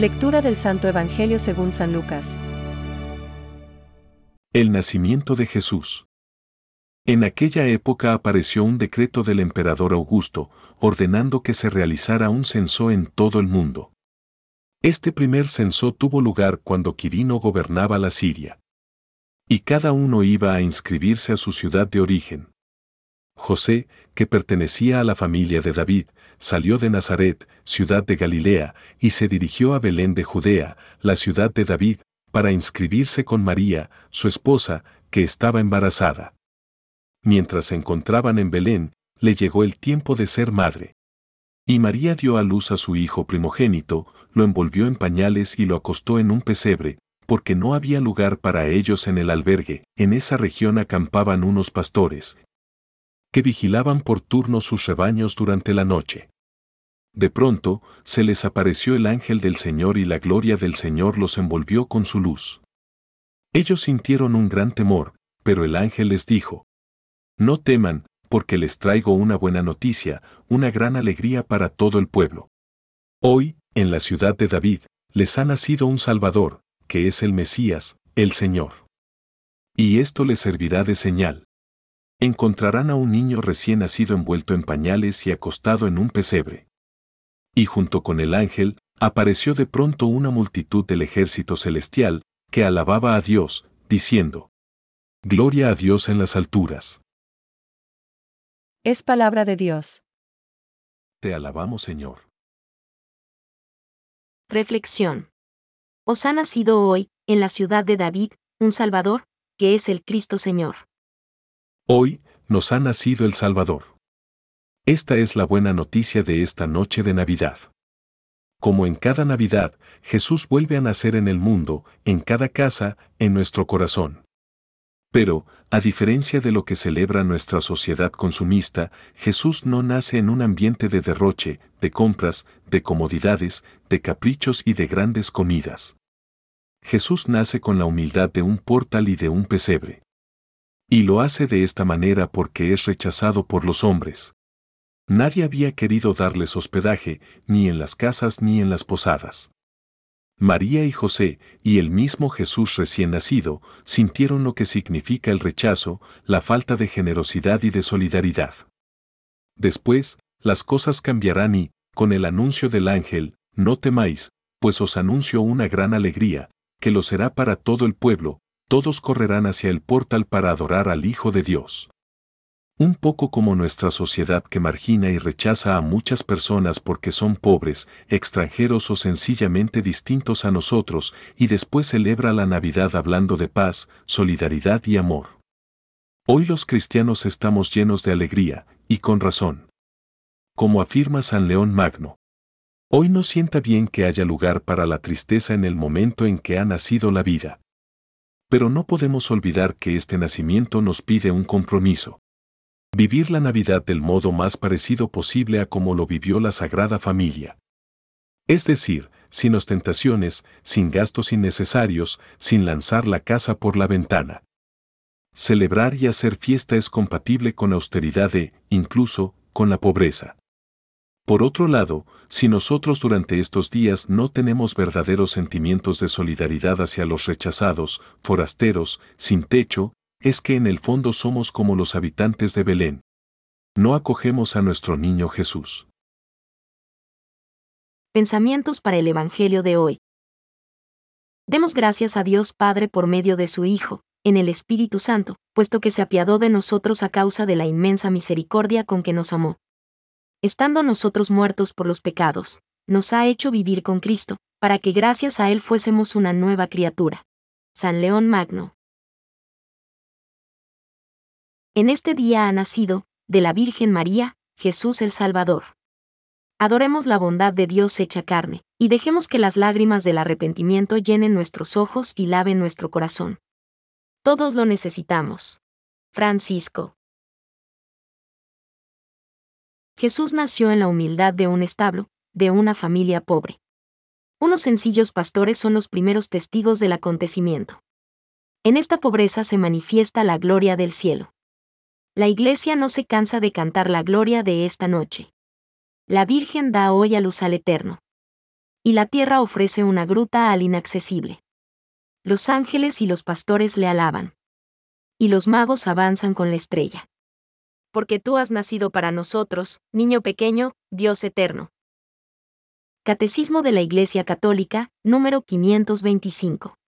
Lectura del Santo Evangelio según San Lucas. El nacimiento de Jesús. En aquella época apareció un decreto del emperador Augusto, ordenando que se realizara un censo en todo el mundo. Este primer censo tuvo lugar cuando Quirino gobernaba la Siria. Y cada uno iba a inscribirse a su ciudad de origen. José, que pertenecía a la familia de David, salió de Nazaret, ciudad de Galilea, y se dirigió a Belén de Judea, la ciudad de David, para inscribirse con María, su esposa, que estaba embarazada. Mientras se encontraban en Belén, le llegó el tiempo de ser madre. Y María dio a luz a su hijo primogénito, lo envolvió en pañales y lo acostó en un pesebre, porque no había lugar para ellos en el albergue. En esa región acampaban unos pastores, que vigilaban por turno sus rebaños durante la noche. De pronto, se les apareció el ángel del Señor y la gloria del Señor los envolvió con su luz. Ellos sintieron un gran temor, pero el ángel les dijo, No teman, porque les traigo una buena noticia, una gran alegría para todo el pueblo. Hoy, en la ciudad de David, les ha nacido un Salvador, que es el Mesías, el Señor. Y esto les servirá de señal. Encontrarán a un niño recién nacido envuelto en pañales y acostado en un pesebre y junto con el ángel, apareció de pronto una multitud del ejército celestial, que alababa a Dios, diciendo, Gloria a Dios en las alturas. Es palabra de Dios. Te alabamos, Señor. Reflexión. Os ha nacido hoy, en la ciudad de David, un Salvador, que es el Cristo Señor. Hoy, nos ha nacido el Salvador. Esta es la buena noticia de esta noche de Navidad. Como en cada Navidad, Jesús vuelve a nacer en el mundo, en cada casa, en nuestro corazón. Pero, a diferencia de lo que celebra nuestra sociedad consumista, Jesús no nace en un ambiente de derroche, de compras, de comodidades, de caprichos y de grandes comidas. Jesús nace con la humildad de un portal y de un pesebre. Y lo hace de esta manera porque es rechazado por los hombres. Nadie había querido darles hospedaje, ni en las casas ni en las posadas. María y José, y el mismo Jesús recién nacido, sintieron lo que significa el rechazo, la falta de generosidad y de solidaridad. Después, las cosas cambiarán y, con el anuncio del ángel, no temáis, pues os anuncio una gran alegría, que lo será para todo el pueblo, todos correrán hacia el portal para adorar al Hijo de Dios. Un poco como nuestra sociedad que margina y rechaza a muchas personas porque son pobres, extranjeros o sencillamente distintos a nosotros, y después celebra la Navidad hablando de paz, solidaridad y amor. Hoy los cristianos estamos llenos de alegría, y con razón. Como afirma San León Magno. Hoy no sienta bien que haya lugar para la tristeza en el momento en que ha nacido la vida. Pero no podemos olvidar que este nacimiento nos pide un compromiso. Vivir la Navidad del modo más parecido posible a como lo vivió la Sagrada Familia. Es decir, sin ostentaciones, sin gastos innecesarios, sin lanzar la casa por la ventana. Celebrar y hacer fiesta es compatible con austeridad e, incluso, con la pobreza. Por otro lado, si nosotros durante estos días no tenemos verdaderos sentimientos de solidaridad hacia los rechazados, forasteros, sin techo, es que en el fondo somos como los habitantes de Belén. No acogemos a nuestro niño Jesús. Pensamientos para el Evangelio de hoy. Demos gracias a Dios Padre por medio de su Hijo, en el Espíritu Santo, puesto que se apiadó de nosotros a causa de la inmensa misericordia con que nos amó. Estando nosotros muertos por los pecados, nos ha hecho vivir con Cristo, para que gracias a Él fuésemos una nueva criatura. San León Magno. En este día ha nacido, de la Virgen María, Jesús el Salvador. Adoremos la bondad de Dios hecha carne, y dejemos que las lágrimas del arrepentimiento llenen nuestros ojos y laven nuestro corazón. Todos lo necesitamos. Francisco. Jesús nació en la humildad de un establo, de una familia pobre. Unos sencillos pastores son los primeros testigos del acontecimiento. En esta pobreza se manifiesta la gloria del cielo. La Iglesia no se cansa de cantar la gloria de esta noche. La Virgen da hoy a luz al Eterno. Y la tierra ofrece una gruta al inaccesible. Los ángeles y los pastores le alaban. Y los magos avanzan con la estrella. Porque tú has nacido para nosotros, niño pequeño, Dios eterno. Catecismo de la Iglesia Católica, número 525.